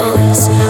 close.